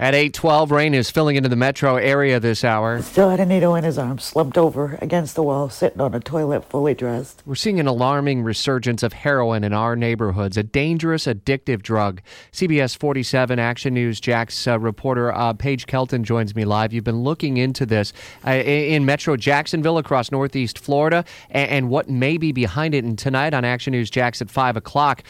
At 8:12, rain is filling into the metro area this hour. Still had a needle in his arm, slumped over against the wall, sitting on a toilet, fully dressed. We're seeing an alarming resurgence of heroin in our neighborhoods, a dangerous, addictive drug. CBS 47 Action News Jax uh, reporter uh, Paige Kelton joins me live. You've been looking into this uh, in Metro Jacksonville across Northeast Florida and, and what may be behind it. And tonight on Action News Jax at 5 o'clock,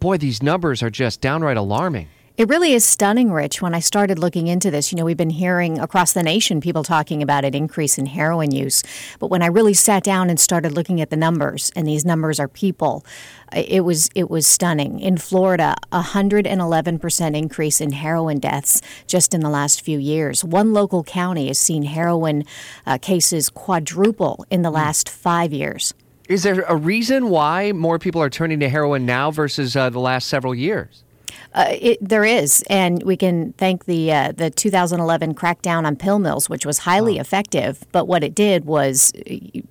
boy, these numbers are just downright alarming. It really is stunning, Rich. When I started looking into this, you know, we've been hearing across the nation people talking about an increase in heroin use. But when I really sat down and started looking at the numbers, and these numbers are people, it was it was stunning. In Florida, a 111% increase in heroin deaths just in the last few years. One local county has seen heroin uh, cases quadruple in the last five years. Is there a reason why more people are turning to heroin now versus uh, the last several years? Uh, it, there is, and we can thank the uh, the 2011 crackdown on pill mills, which was highly oh. effective. But what it did was,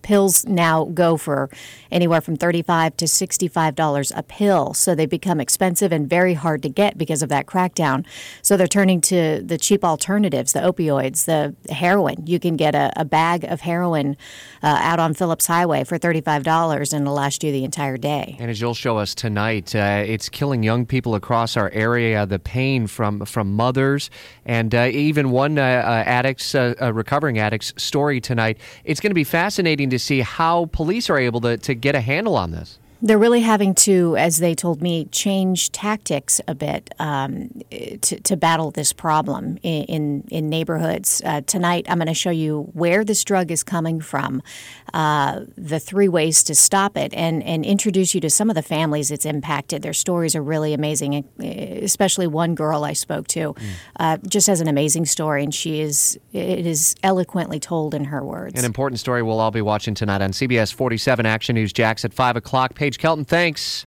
pills now go for anywhere from 35 to 65 dollars a pill, so they become expensive and very hard to get because of that crackdown. So they're turning to the cheap alternatives, the opioids, the heroin. You can get a, a bag of heroin uh, out on Phillips Highway for 35 dollars, and it'll last you the entire day. And as you'll show us tonight, uh, it's killing young people across our area, the pain from from mothers, and uh, even one uh, uh addict's uh, recovering addict's story tonight. It's going to be fascinating to see how police are able to, to get a handle on this they're really having to, as they told me, change tactics a bit um, to, to, battle this problem in in, in neighborhoods. Uh, tonight, I'm going to show you where this drug is coming from, uh, the three ways to stop it, and and introduce you to some of the families it's impacted. Their stories are really amazing, especially one girl I spoke to, mm. uh, just has an amazing story, and she is it is eloquently told in her words. An important story we'll all be watching tonight on CBS 47 Action News Jax at five o'clock. Paige Kelton, thanks.